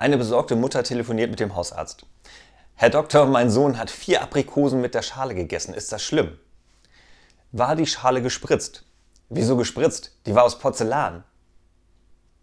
Eine besorgte Mutter telefoniert mit dem Hausarzt. Herr Doktor, mein Sohn hat vier Aprikosen mit der Schale gegessen. Ist das schlimm? War die Schale gespritzt? Wieso gespritzt? Die war aus Porzellan.